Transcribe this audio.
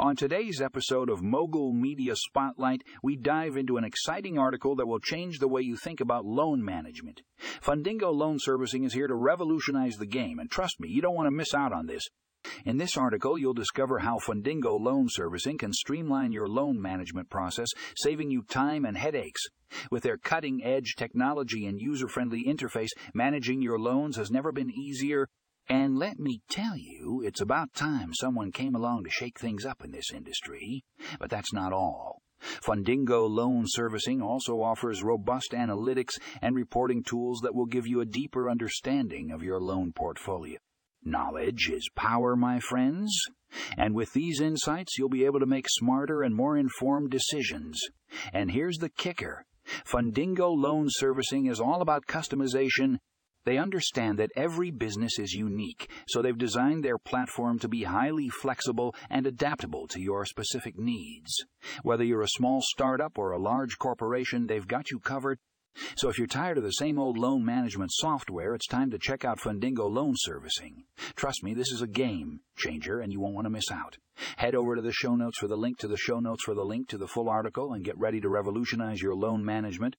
On today's episode of Mogul Media Spotlight, we dive into an exciting article that will change the way you think about loan management. Fundingo Loan Servicing is here to revolutionize the game, and trust me, you don't want to miss out on this. In this article, you'll discover how Fundingo Loan Servicing can streamline your loan management process, saving you time and headaches. With their cutting edge technology and user friendly interface, managing your loans has never been easier and let me tell you, it's about time someone came along to shake things up in this industry. But that's not all. Fundingo Loan Servicing also offers robust analytics and reporting tools that will give you a deeper understanding of your loan portfolio. Knowledge is power, my friends. And with these insights, you'll be able to make smarter and more informed decisions. And here's the kicker Fundingo Loan Servicing is all about customization they understand that every business is unique, so they've designed their platform to be highly flexible and adaptable to your specific needs. Whether you're a small startup or a large corporation, they've got you covered. So if you're tired of the same old loan management software, it's time to check out Fundingo Loan Servicing. Trust me, this is a game changer and you won't want to miss out. Head over to the show notes for the link to the show notes for the link to the full article and get ready to revolutionize your loan management.